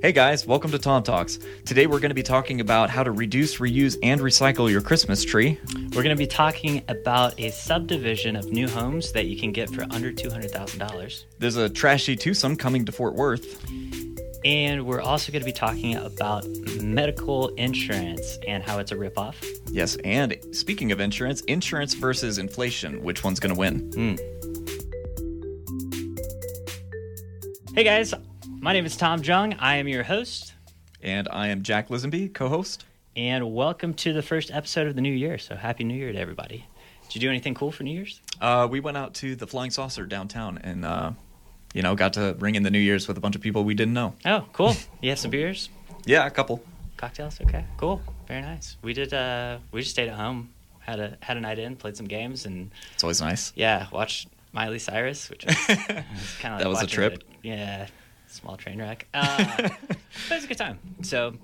Hey guys, welcome to Tom Talks. Today we're going to be talking about how to reduce, reuse, and recycle your Christmas tree. We're going to be talking about a subdivision of new homes that you can get for under $200,000. There's a trashy twosome coming to Fort Worth. And we're also going to be talking about medical insurance and how it's a ripoff. Yes, and speaking of insurance, insurance versus inflation, which one's going to win? Mm. Hey guys, my name is Tom Jung. I am your host. And I am Jack Lisenby, co host. And welcome to the first episode of the new year. So, Happy New Year to everybody. Did you do anything cool for New Year's? Uh, we went out to the Flying Saucer downtown and uh, you know, got to ring in the New Year's with a bunch of people we didn't know. Oh, cool. You have some beers? yeah, a couple. Cocktails? Okay, cool. Very nice. We did, uh, we just stayed at home, had a, had a night in, played some games, and. It's always nice. Yeah, watched Miley Cyrus, which was, kind of like That was a trip? yeah, small train wreck. Uh, but it was a good time. So,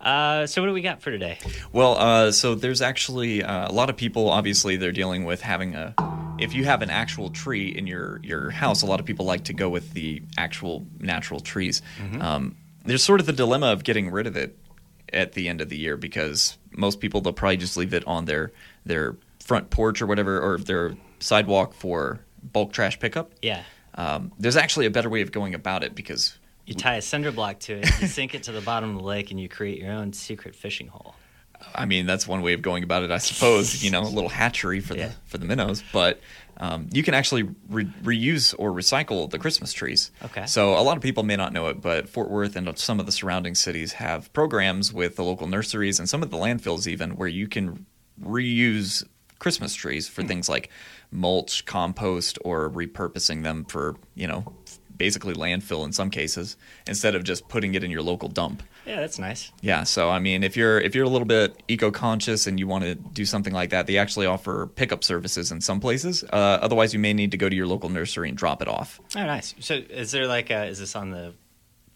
uh, so what do we got for today? Well, uh, so there's actually uh, a lot of people. Obviously, they're dealing with having a. If you have an actual tree in your your house, a lot of people like to go with the actual natural trees. Mm-hmm. Um, there's sort of the dilemma of getting rid of it at the end of the year because most people they'll probably just leave it on their their front porch or whatever or their sidewalk for bulk trash pickup. Yeah. Um, there's actually a better way of going about it because you tie a cinder block to it, you sink it to the bottom of the lake, and you create your own secret fishing hole. I mean, that's one way of going about it, I suppose. you know, a little hatchery for yeah. the for the minnows, but um, you can actually re- reuse or recycle the Christmas trees. Okay. So a lot of people may not know it, but Fort Worth and some of the surrounding cities have programs with the local nurseries and some of the landfills even where you can reuse Christmas trees for mm. things like mulch, compost, or repurposing them for you know basically landfill in some cases instead of just putting it in your local dump. Yeah, that's nice. Yeah, so I mean, if you're if you're a little bit eco-conscious and you want to do something like that, they actually offer pickup services in some places. Uh, otherwise, you may need to go to your local nursery and drop it off. Oh, nice. So, is there like a, is this on the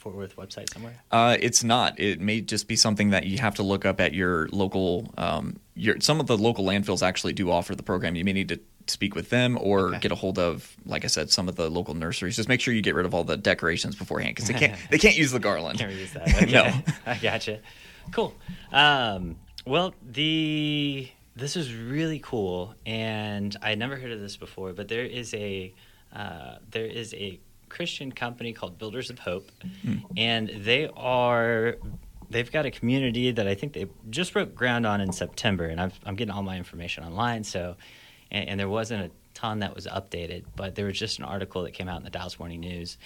Fort Worth website somewhere? Uh, it's not. It may just be something that you have to look up at your local. Um, your some of the local landfills actually do offer the program. You may need to speak with them or okay. get a hold of, like I said, some of the local nurseries. Just make sure you get rid of all the decorations beforehand because they can't they can't use the garland. Can't use that. Okay. no, I gotcha. Cool. Um, well, the this is really cool, and I never heard of this before. But there is a uh, there is a Christian company called Builders of Hope, hmm. and they are they've got a community that I think they just broke ground on in September, and I'm I'm getting all my information online, so and, and there wasn't a ton that was updated, but there was just an article that came out in the Dallas Morning News.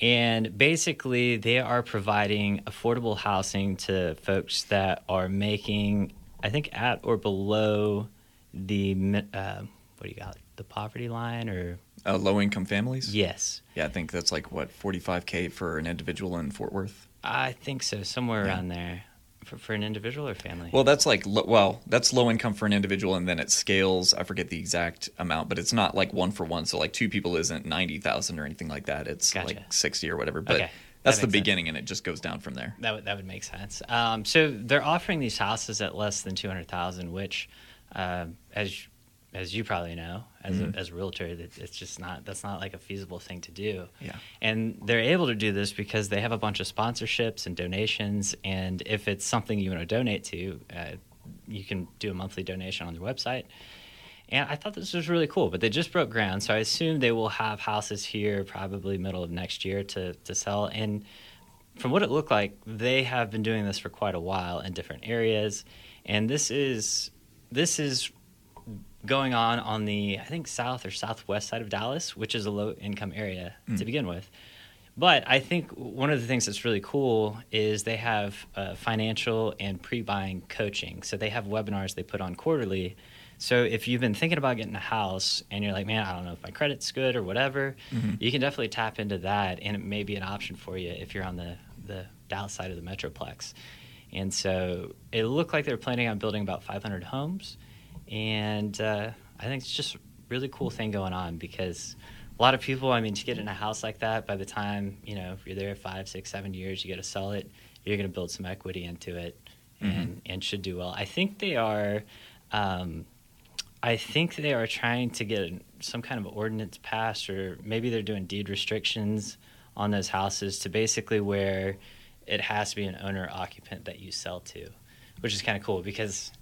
And basically, they are providing affordable housing to folks that are making, I think, at or below the uh, what do you got, the poverty line or uh, low income families. Yes. Yeah, I think that's like what forty five k for an individual in Fort Worth. I think so, somewhere yeah. around there for, for an individual or family? Well, that's like well, that's low income for an individual, and then it scales. I forget the exact amount, but it's not like one for one. So like two people isn't ninety thousand or anything like that. It's gotcha. like sixty or whatever. But okay. that's that the beginning, sense. and it just goes down from there. That would that would make sense. Um, so they're offering these houses at less than two hundred thousand, which, uh, as as you probably know, as mm-hmm. a, as a realtor, it's just not that's not like a feasible thing to do. Yeah. And they're able to do this because they have a bunch of sponsorships and donations, and if it's something you want to donate to, uh, you can do a monthly donation on their website. And I thought this was really cool, but they just broke ground, so I assume they will have houses here probably middle of next year to to sell. And from what it looked like, they have been doing this for quite a while in different areas, and this is this is going on on the I think south or southwest side of Dallas, which is a low income area mm. to begin with. But I think one of the things that's really cool is they have uh, financial and pre buying coaching. So they have webinars they put on quarterly. So if you've been thinking about getting a house and you're like, man, I don't know if my credit's good or whatever, mm-hmm. you can definitely tap into that, and it may be an option for you if you're on the the Dallas side of the metroplex. And so it looked like they were planning on building about 500 homes and uh, I think it's just a really cool thing going on because a lot of people, I mean, to get in a house like that, by the time you know if you're there five, six, seven years, you got to sell it. You're going to build some equity into it, and mm-hmm. and should do well. I think they are. Um, I think they are trying to get some kind of ordinance passed, or maybe they're doing deed restrictions on those houses to basically where it has to be an owner occupant that you sell to, which is kind of cool because,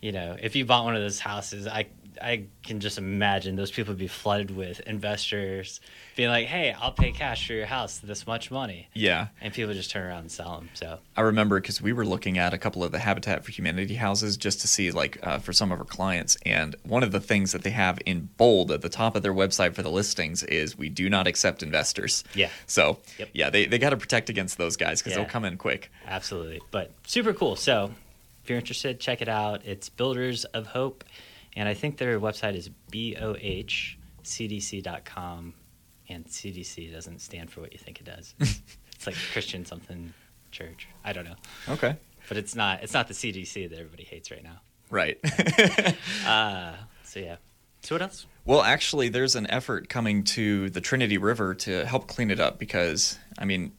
you know, if you bought one of those houses, I I can just imagine those people would be flooded with investors being like, "Hey, I'll pay cash for your house, this much money," Yeah. and people just turn around and sell them. So I remember because we were looking at a couple of the Habitat for Humanity houses just to see, like, uh, for some of our clients. And one of the things that they have in bold at the top of their website for the listings is we do not accept investors. Yeah. So, Yep. yeah, they, they got to protect against those guys because Yeah. they'll come in quick. Absolutely. But super cool. So if you're interested, check it out. It's Builders of Hope. And I think their website is bohcdc.com. And CDC doesn't stand for what you think it does. it's like Christian something church. I don't know. Okay. But it's not it's not the CDC that everybody hates right now. Right. Uh, so yeah. So what else? Well, actually, there's an effort coming to the Trinity River to help clean it up because, I mean,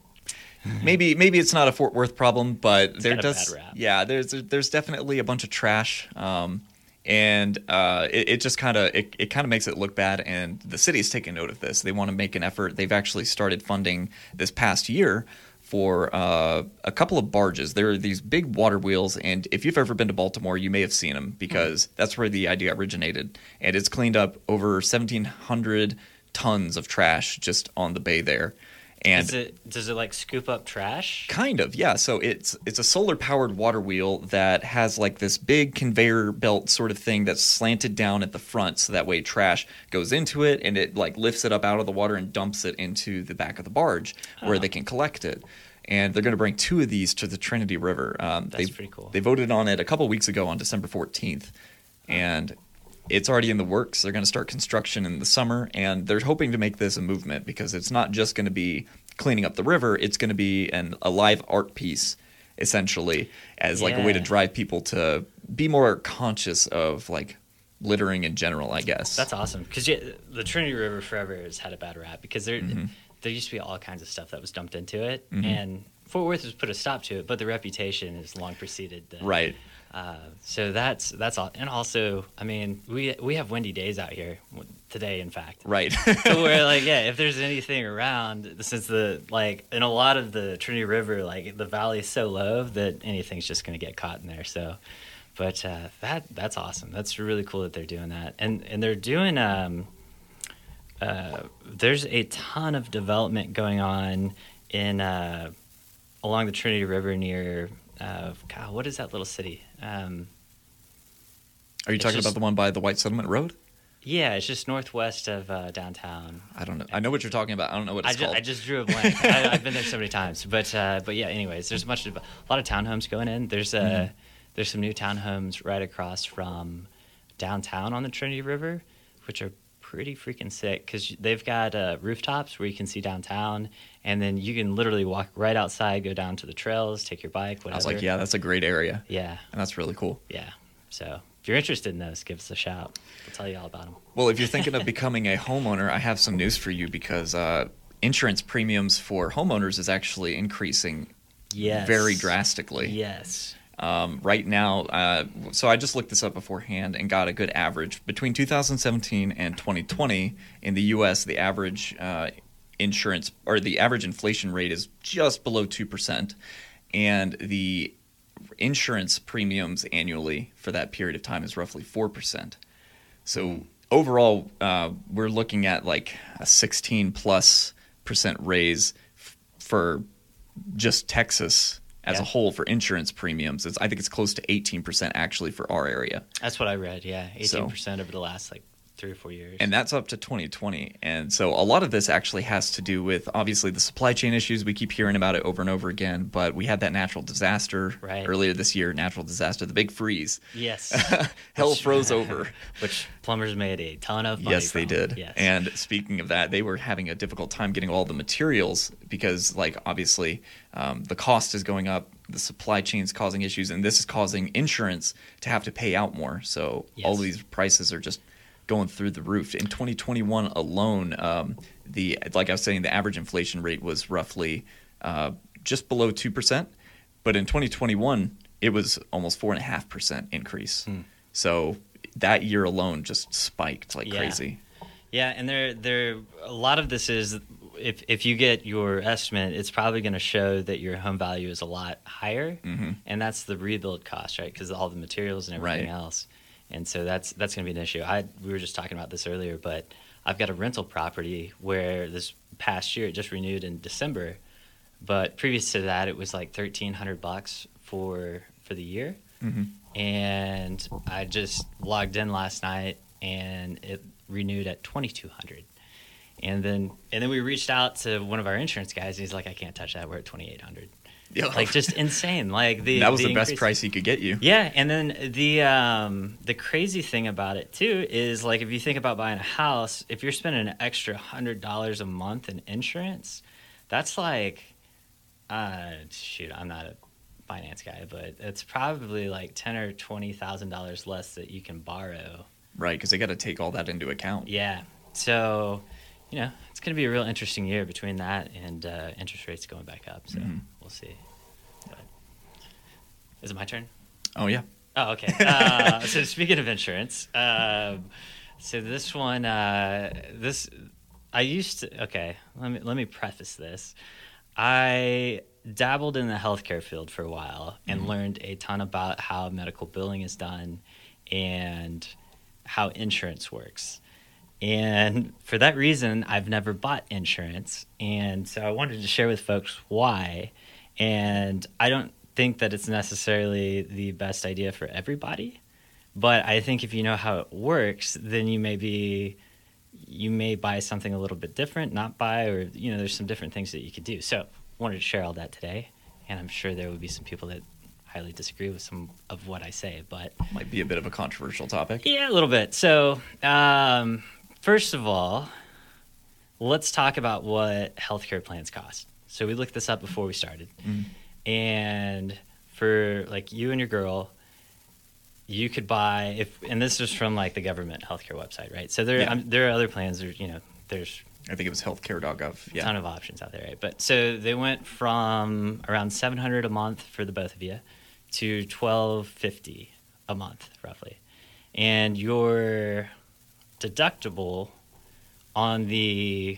maybe maybe it's not a Fort Worth problem, but there does. Yeah, there's there's definitely a bunch of trash, um, and uh, it, it just kind of it, it kind of makes it look bad. And the city's taking note of this. They want to make an effort. They've actually started funding this past year for uh, a couple of barges. There are these big water wheels, and if you've ever been to Baltimore, you may have seen them because that's where the idea originated. And it's cleaned up over 1,700 tons of trash just on the bay there. And it does it like scoop up trash? Kind of, yeah. So it's it's a solar powered water wheel that has like this big conveyor belt sort of thing that's slanted down at the front, so that way trash goes into it and it like lifts it up out of the water and dumps it into the back of the barge where Oh. they can collect it. And they're going to bring two of these to the Trinity River. Um, That's they, pretty cool. They voted on it a couple weeks ago on December fourteenth, and it's already in the works. They're going to start construction in the summer, and they're hoping to make this a movement because it's not just going to be cleaning up the river. It's going to be an a live art piece, essentially, as like a way to drive people to be more conscious of like littering in general. I guess That's awesome because the Trinity River forever has had a bad rap because there Mm-hmm. there used to be all kinds of stuff that was dumped into it, Mhm. and Fort Worth has put a stop to it, but the reputation has long preceded the right. Uh, so that's that's all, and also, I mean, we we have windy days out here today, in fact. Right. so we're like, yeah, if there's anything around, since the like in a lot of the Trinity River, like the valley is so low that anything's just going to get caught in there. So, but uh, that that's awesome. That's really cool that they're doing that, and and they're doing. Um, uh, there's a ton of development going on in uh, along the Trinity River near. Uh, God, what is that little city? Um, Are you talking just- about the one by the White Settlement Road? yeah, it's just northwest of uh, downtown. I don't know. I know what you're talking about. I don't know what I it's just, called. I just drew a blank. I, I've been there so many times, but uh, but yeah. Anyways, there's a of a lot of townhomes going in. There's uh, Mhm. there's some new townhomes right across from downtown on the Trinity River, which are pretty freaking sick because they've got uh, rooftops where you can see downtown, and then you can literally walk right outside, go down to the trails, take your bike, whatever. I was like, yeah, that's a great area, yeah, and that's really cool. yeah. So if you're interested in those, give us a shout. We'll tell you all about them. Well, if you're thinking of becoming a homeowner, I have some news for you because uh, insurance premiums for homeowners is actually increasing Yes. very drastically. Yes. Um, right now, uh, so I just looked this up beforehand and got a good average. Between 2017 and 2020, in the U.S., the average uh, insurance or the average inflation rate is just below 2%. And the insurance premiums annually for that period of time is roughly 4%. So overall, uh, we're looking at like a 16 plus percent raise f- for just Texas as Yeah. a whole for insurance premiums. It's, I think it's close to 18% actually for our area. That's what I read. Yeah, eighteen percent over the last like three or four years. And that's up to 2020. And so a lot of this actually has to do with obviously the supply chain issues. We keep hearing about it over and over again, but we had that natural disaster Right. earlier this year, natural disaster, the big freeze. yes, Hell Which- froze over. which plumbers made a ton of money. Yes, they did. Yes. And speaking of that, they were having a difficult time getting all the materials because, like, obviously, um, the cost is going up, the supply chain is causing issues, and this is causing insurance to have to pay out more. So all Yes. these prices are just going through the roof. In 2021 alone, um, the like I was saying, the average inflation rate was roughly uh, just below two percent, but in 2021 it was almost four and a half percent increase. Hmm. So that year alone just spiked like Yeah. crazy. Yeah, and there, there, a lot of this is if if you get your estimate, it's probably going to show that your home value is a lot higher, Mhm. and that's the rebuild cost, right? Because all the materials and everything Right. else, and so that's that's going to be an issue. I we were just talking about this earlier, but I've got a rental property where this past year it just renewed in December, but previous to that it was like thirteen hundred bucks for for the year, Mhm. and I just logged in last night and it renewed at twenty two hundred. And then and then we reached out to one of our insurance guys. And he's like, I can't touch that. We're at twenty eight hundred. Yeah. Like just insane. Like the that was the, best price he could get you. Yeah, and then the um, the crazy thing about it too is like if you think about buying a house, if you're spending an extra hundred dollars a month in insurance, that's like, uh, shoot, I'm not a finance guy, but it's probably like ten or twenty thousand dollars less that you can borrow. Right, because they got to take all that into account. Yeah, so you know it's going to be a real interesting year between that and uh, interest rates going back up. So Mhm. we'll see. But, is it my turn? Oh yeah. Oh, okay. Uh, so speaking of insurance, um, so this one, uh, this I used to. Okay, let me let me preface this. I dabbled in the healthcare field for a while and learned a ton about how medical billing is done and how insurance works. And for that reason, I've never bought insurance. And so I wanted to share with folks why. And I don't think that it's necessarily the best idea for everybody. But I think if you know how it works, then you may be you may buy something a little bit different, not buy, or you know, there's some different things that you could do. So wanted to share all that today. And I'm sure there would be some people that highly disagree with some of what I say, but Might be a bit of a controversial topic. yeah, a little bit. So, um, first of all, let's talk about what healthcare plans cost. So we looked this up before we started, Mhm. and for like you and your girl, you could buy if, and this is from like the government healthcare website, right? So there, Yeah. um, there are other plans. There's, you know, there's I think it was healthcare.gov. a ton of options out there, right? But so they went from around seven hundred a month for the both of you to twelve fifty a month, roughly, and your deductible on the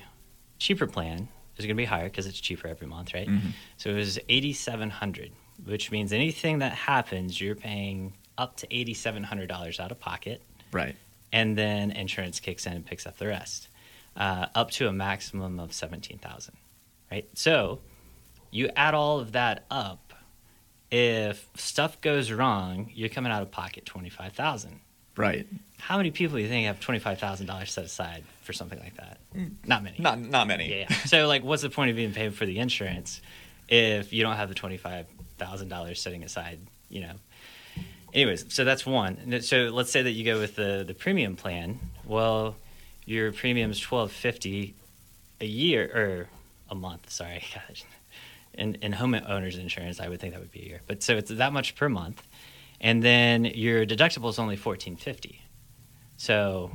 cheaper plan is going to be higher because it's cheaper every month, right? Mhm. So it was eighty seven hundred, which means anything that happens, you're paying up to eighty seven hundred dollars out of pocket Right. and then insurance kicks in and picks up the rest, uh, up to a maximum of seventeen thousand. Right. So you add all of that up. If stuff goes wrong, you're coming out of pocket twenty five thousand. Right. How many people do you think have twenty five thousand dollars set aside for something like that? Mm. Not many. Not not many. Yeah, yeah. So like, what's the point of even paying for the insurance if you don't have the twenty five thousand dollars setting aside? You know. Anyways, so that's one. So let's say that you go with the the premium plan. Well, your premium is twelve fifty a year or a month. Sorry, gosh. In in homeowners insurance, I would think that would be a year. But so it's that much per month, and then your deductible is only fourteen fifty. So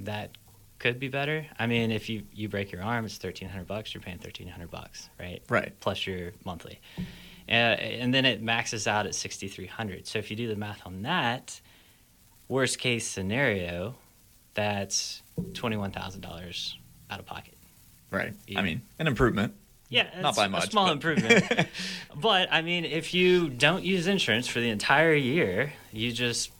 that could be better. I mean, if you you break your arm, it's thirteen hundred bucks. You're paying thirteen hundred bucks, right? Right. Plus your monthly, uh, and then it maxes out at sixty three hundred. So if you do the math on that, worst case scenario, that's twenty one thousand dollars out of pocket. Right. I mean, an improvement. Yeah, Not it's by A much, small but- improvement. but I mean, if you don't use insurance for the entire year, you just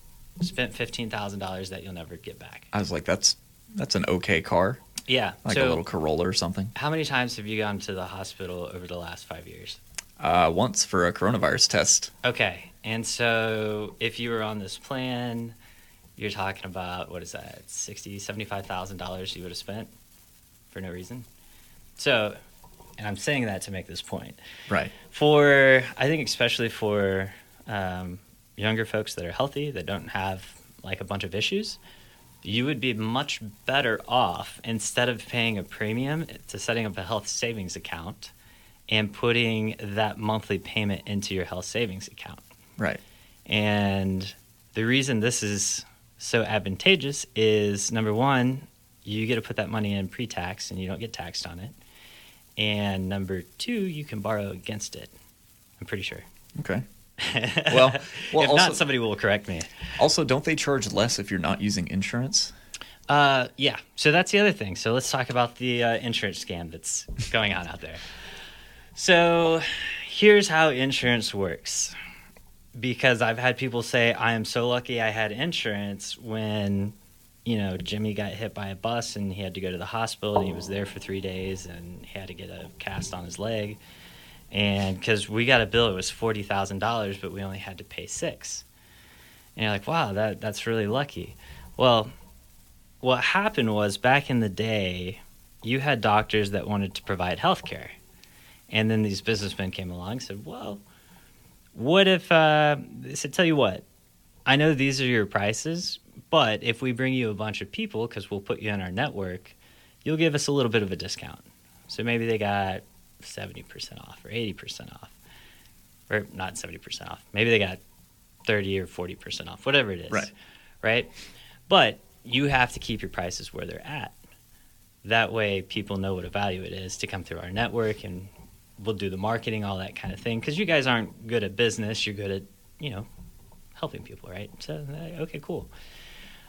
spent fifteen thousand dollars that you'll never get back. I was like, that's that's an okay car, Yeah. like so a little Corolla or something. How many times have you gone to the hospital over the last five years? Uh, once for a coronavirus test. Okay. And so if you were on this plan, you're talking about, what is that, $60,000, $75,000 you would have spent for no reason? So, and I'm saying that to make this point. Right. For, I think, especially for um, younger folks that are healthy, that don't have like a bunch of issues, you would be much better off instead of paying a premium to setting up a health savings account and putting that monthly payment into your health savings account. Right. And the reason this is so advantageous is number one, you get to put that money in pre tax and you don't get taxed on it. And number two, you can borrow against it. I'm pretty sure. Okay. Well- well, if also- not, somebody will correct me. Also, don't they charge less if you're not using insurance? Uh, yeah. So that's the other thing. So let's talk about the uh, insurance scam that's going on out there. So here's how insurance works. Because I've had people say, I am so lucky I had insurance when, you know, Jimmy got hit by a bus and he had to go to the hospital and he was there for three days and he had to get a cast on his leg. And because we got a bill, it was $40,000, but we only had to pay six. And you're like, wow, that, that's really lucky. Well, what happened was back in the day, you had doctors that wanted to provide health care. And then these businessmen came along and said, well, what if, uh, they said, tell you what, I know these are your prices, but if we bring you a bunch of people, because we'll put you in our network, you'll give us a little bit of a discount. So maybe they got 70% off or 80% off, or not 70% off. Maybe they got 30 or 40% off, whatever it is. Right. Right. But you have to keep your prices where they're at. That way, people know what a value it is to come through our network and we'll do the marketing, all that kind of thing. Because you guys aren't good at business, you're good at, you know, helping people, right? So, uh, okay, cool.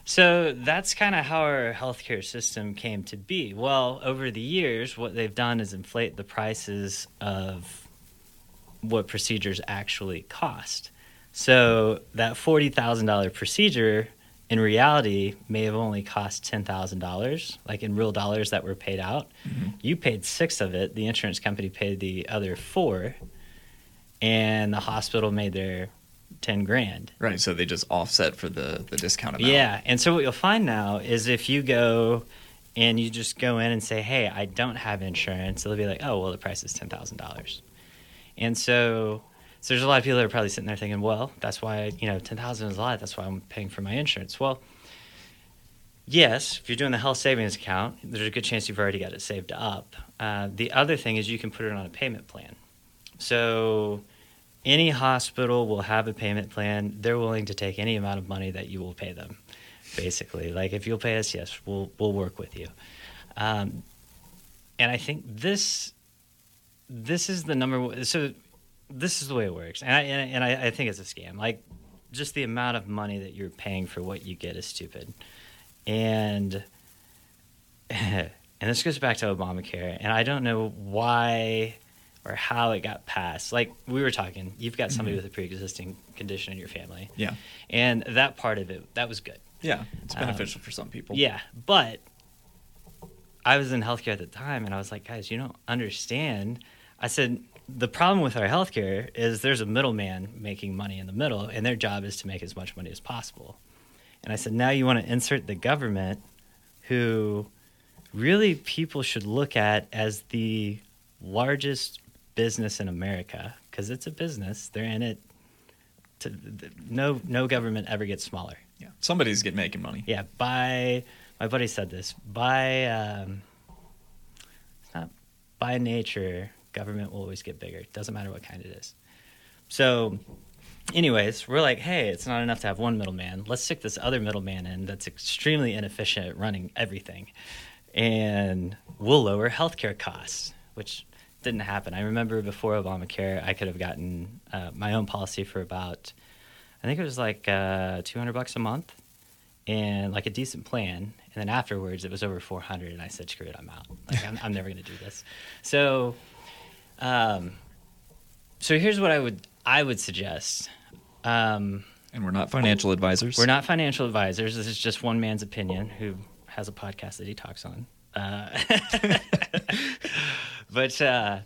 So that's kind of how our healthcare system came to be. Well, over the years, what they've done is inflate the prices of what procedures actually cost. So that forty thousand dollar procedure, in reality, may have only cost ten thousand dollars, like in real dollars that were paid out. Mm-hmm. You paid six of it. The insurance company paid the other four, and the hospital made their ten grand. Right. So they just offset for the the discount amount. Yeah, and so what you'll find now is if you go and you just go in and say, "Hey, I don't have insurance," they'll be like, "Oh, well, the price is ten thousand dollars," and so. So there's a lot of people that are probably sitting there thinking, well, that's why you know ten thousand is a lot. That's why I'm paying for my insurance. Well, yes, if you're doing the health savings account, there's a good chance you've already got it saved up. Uh, the other thing is you can put it on a payment plan. So any hospital will have a payment plan. They're willing to take any amount of money that you will pay them. Basically, like if you'll pay us, yes, we'll we'll work with you. Um, and I think this this is the number. one- So this is the way it works, and I and, I, I think it's a scam. Like just the amount of money that you're paying for what you get is stupid, and and this goes back to Obamacare, and I don't know why or how it got passed. Like we were talking, you've got somebody with a pre-existing condition in your family, Yeah. and that part of it that was good. Yeah. It's Um, beneficial for some people. Yeah, but I was in healthcare at the time, and I was like, guys, you don't understand. I said the problem with our healthcare is there's a middleman making money in the middle, and their job is to make as much money as possible. And I said, now you want to insert the government, who really people should look at as the largest business in America because it's a business. They're in it. To, no, no government ever gets smaller. Yeah. Somebody's getting making money. Yeah, by my buddy said this. By um, it's not by nature, government will always get bigger. Doesn't matter what kind it is. So, anyways, we're like, hey, it's not enough to have one middleman. Let's stick this other middleman in that's extremely inefficient at running everything, and we'll lower healthcare costs, which didn't happen. I remember before Obamacare, I could have gotten uh, my own policy for about, I think it was like uh, 200 bucks a month and like a decent plan. And then afterwards, it was over 400, and I said, "Screw it, I'm out. Like, I'm, I'm never going to do this." So, um, so here's what I would I would suggest. Um, And we're not financial advisors. we're not financial advisors. This is just one man's opinion who has a podcast that he talks on. Uh, but uh,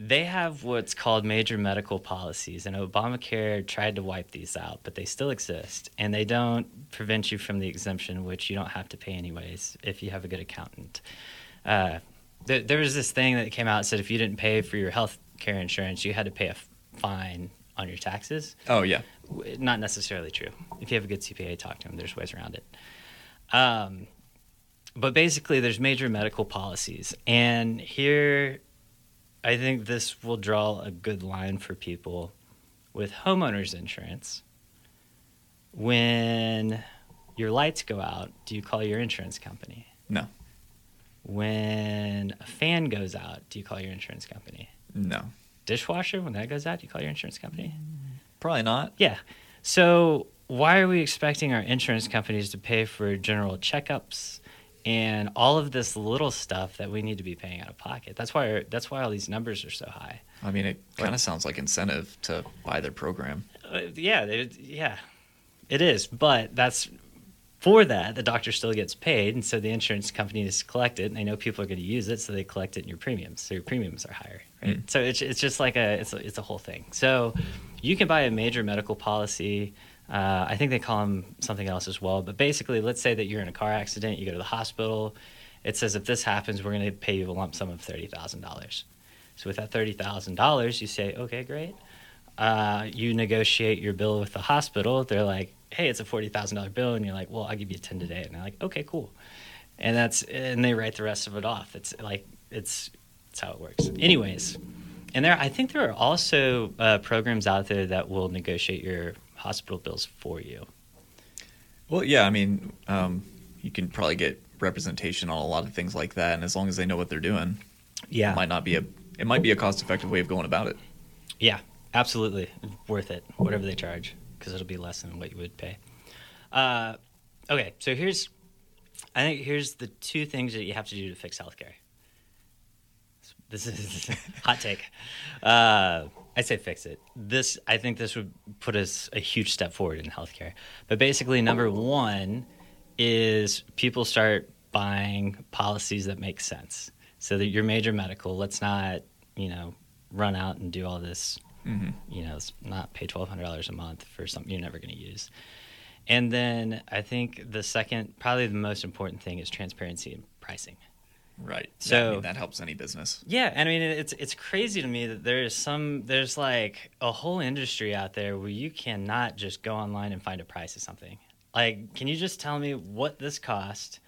they have what's called major medical policies, and Obamacare tried to wipe these out, but they still exist, and they don't prevent you from the exemption, which you don't have to pay anyways if you have a good accountant. Uh, there, there was this thing that came out that said if you didn't pay for your health care insurance, you had to pay a f- fine on your taxes. Oh yeah. Not necessarily true. If you have a good CPA, talk to them. There's ways around it. Um, but basically, there's major medical policies, and here, I think this will draw a good line for people with homeowners insurance. When your lights go out, do you call your insurance company? No. When a fan goes out, do you call your insurance company? No. Dishwasher, when that goes out, do you call your insurance company? Probably not. Yeah. So why are we expecting our insurance companies to pay for general checkups and all of this little stuff that we need to be paying out of pocket? That's why that's why all these numbers are so high. I mean, it kind of sounds like incentive to buy their program. Uh, yeah, they, yeah, it is. But that's for that the doctor still gets paid, and so the insurance companies collect it, and they know people are going to use it, so they collect it in your premiums. So your premiums are higher, right? Mm. So it's it's just like a it's a, it's a whole thing. So you can buy a major medical policy. Uh, I think they call them something else as well. But basically, let's say that you're in a car accident, you go to the hospital. It says if this happens, we're going to pay you a lump sum of thirty thousand dollars. So with that thirty thousand dollars, you say, okay, great. Uh, you negotiate your bill with the hospital. They're like, hey, it's a forty thousand dollar bill, and you're like, well, I'll give you ten today, and they're like, okay, cool. And that's and they write the rest of it off. It's like it's it's how it works. Anyways, and there, I think there are also uh, programs out there that will negotiate your hospital bills for you. Well, yeah, I mean, um, you can probably get representation on a lot of things like that, and as long as they know what they're doing, Yeah, it might not be a it might be a cost effective way of going about it. Yeah, absolutely worth it. Whatever they charge, because it'll be less than what you would pay. Uh, okay, so here's, I think here's the two things that you have to do to fix healthcare. This is hot take. Uh, I say fix it. This, I think, this would put us a huge step forward in healthcare. But basically, number one is people start buying policies that make sense. So that your major medical, let's not, you know, run out and do all this hmm you know, not pay twelve hundred dollars a month for something you're never going to use. And then I think the second, probably the most important thing is transparency in pricing. Right. So- Yeah, I mean, that helps any business. Yeah, and I mean it's it's crazy to me that there's some there's like a whole industry out there where you cannot just go online and find a price of something. Like, can you just tell me what this cost?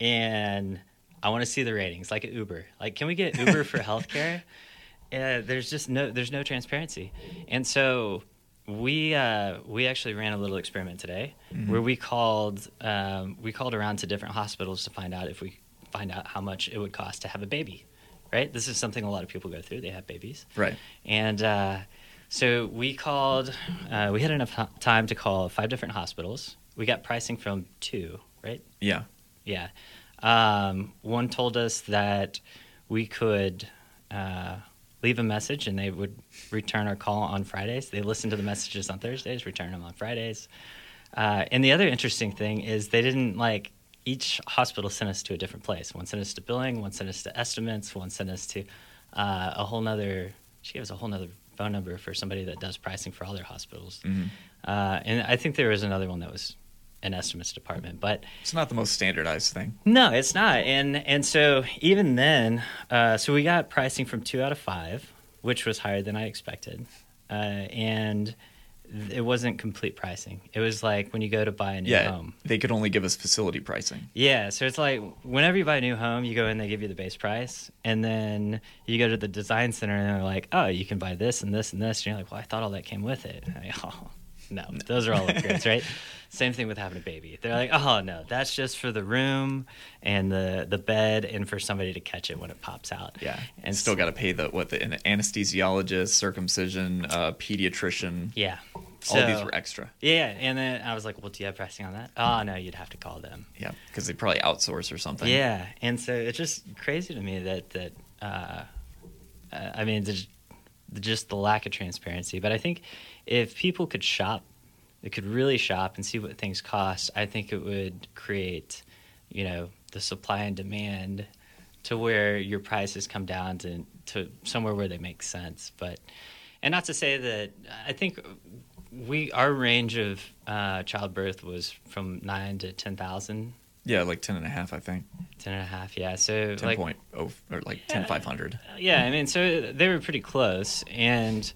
And I want to see the ratings, like at Uber. Like, can we get Uber for healthcare? Uh, there's just no there's no transparency, and so we uh, we actually ran a little experiment today where we called um, we called around to different hospitals to find out if we find out how much it would cost to have a baby. Right, this is something a lot of people go through. They have babies, Right. and uh, so we called. Uh, we had enough time to call five different hospitals. We got pricing from two. Right, Yeah. yeah. Um, one told us that we could uh, leave a message and they would return our call on Fridays. They listen to the messages on Thursdays, return them on Fridays. Uh, and the other interesting thing is they didn't like each hospital sent us to a different place. One sent us to billing, one sent us to estimates, one sent us to uh, a whole nother. She gave us a whole nother phone number for somebody that does pricing for all their hospitals. Mhm. Uh, and I think there was another one that was an estimates department, but It's not the most standardized thing. no, it's not. And and so even then, uh, so we got pricing from two out of five, which was higher than I expected, uh, and it wasn't complete pricing. It was like when you go to buy a new Yeah. home. They could only give us facility pricing. Yeah, so it's like whenever you buy a new home, you go in, they give you the base price, and then you go to the design center, and they're like, "Oh, you can buy this and this and this." And you're like, "Well, I thought all that came with it." I, oh, no, those are all upgrades, right? Same thing with having a baby. They're like, "Oh no, that's just for the room and the the bed, and for somebody to catch it when it pops out." Yeah. and still got to pay the what the an anesthesiologist, circumcision, uh, pediatrician. yeah. All these were extra. Yeah, and then I was like, "Well, do you have pricing on that?" Oh no, you'd have to call them. Yeah, because they probably outsource or something. Yeah, and so it's just crazy to me that that uh, uh, I mean, there's just the lack of transparency. But I think if people could shop, they could really shop and see what things cost. I think it would create, you know, the supply and demand to where your prices come down to to somewhere where they make sense. But and not to say that I think we our range of uh, childbirth was from nine to ten thousand. Yeah, like 10 and a half, I think. Ten and a half, yeah. So 10 like, point oh, or like Yeah. 10 500. yeah, I mean, so they were pretty close, and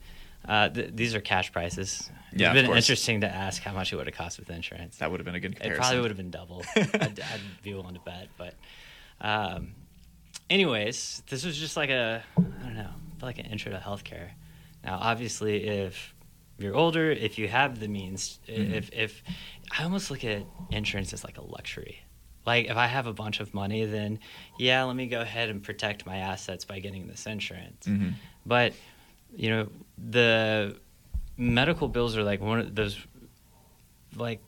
uh, th- these are cash prices. Yeah, It'd of been interesting to ask how much it would have cost with insurance. That would have been a good It probably would have been double. I'd, I'd be willing to bet, but um, anyways, this was just like a I don't know, feel like an intro to healthcare. Now, obviously, if you're older, if you have the means, Mhm. if if I almost look at insurance as like a luxury. Like if I have a bunch of money, then yeah, let me go ahead and protect my assets by getting this insurance. Mhm. But you know, the medical bills are like one of those like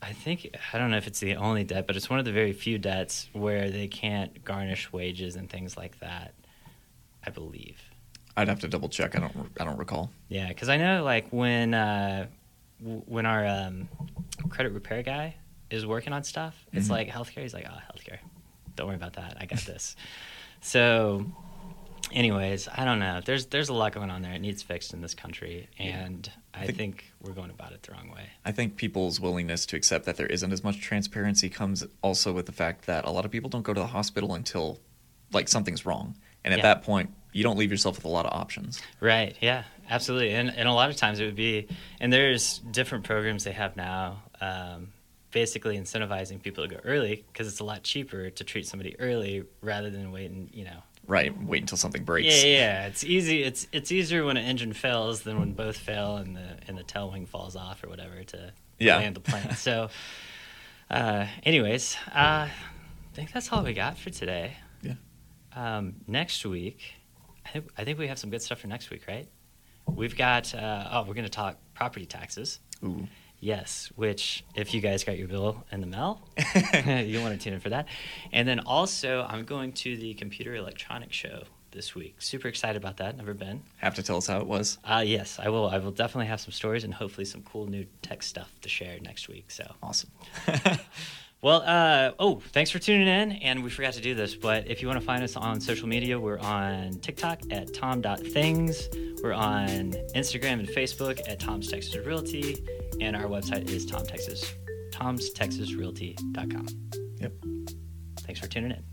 I think I don't know if it's the only debt, but it's one of the very few debts where they can't garnish wages and things like that. I believe. I'd have to double check. I don't. I don't recall. Yeah, because I know like when uh, w- when our um, credit repair guy is working on stuff, it's Mhm. like healthcare. He's like, oh, healthcare. Don't worry about that. I got this. so, anyways, I don't know. There's there's a lot going on there. It needs fixed in this country, and I think- think we're going about it the wrong way. I think people's willingness to accept that there isn't as much transparency comes also with the fact that a lot of people don't go to the hospital until like something's wrong, and at Yeah. that point, you don't leave yourself with a lot of options. Right. Yeah. Absolutely. And and a lot of times it would be, and there's different programs they have now, um, basically incentivizing people to go early because it's a lot cheaper to treat somebody early rather than waiting. You know. Right. Wait until something breaks. Yeah, yeah. It's easy. It's it's easier when an engine fails than when both fail and the and the tail wing falls off or whatever to Yeah. land the plane. so, uh, anyways, uh, I think that's all we got for today. Yeah. Um, next week, I think, I think we have some good stuff for next week, right? We've got. Uh, oh, we're going to talk property taxes. Ooh. Yes, which if you guys got your bill in the mail, you want to tune in for that. And then also, I'm going to the Computer Electronics Show this week. Super excited about that. Never been. Have to tell us how it was. Uh, yes, I will. I will definitely have some stories and hopefully some cool new tech stuff to share next week. So, Awesome. well, uh, oh, thanks for tuning in. And we forgot to do this, but if you want to find us on social media, we're on TikTok at tom.things. We're on Instagram and Facebook at Tom's Texas Realty. And our website is Tom Texas, tomstexasrealty.com. yep. Thanks for tuning in.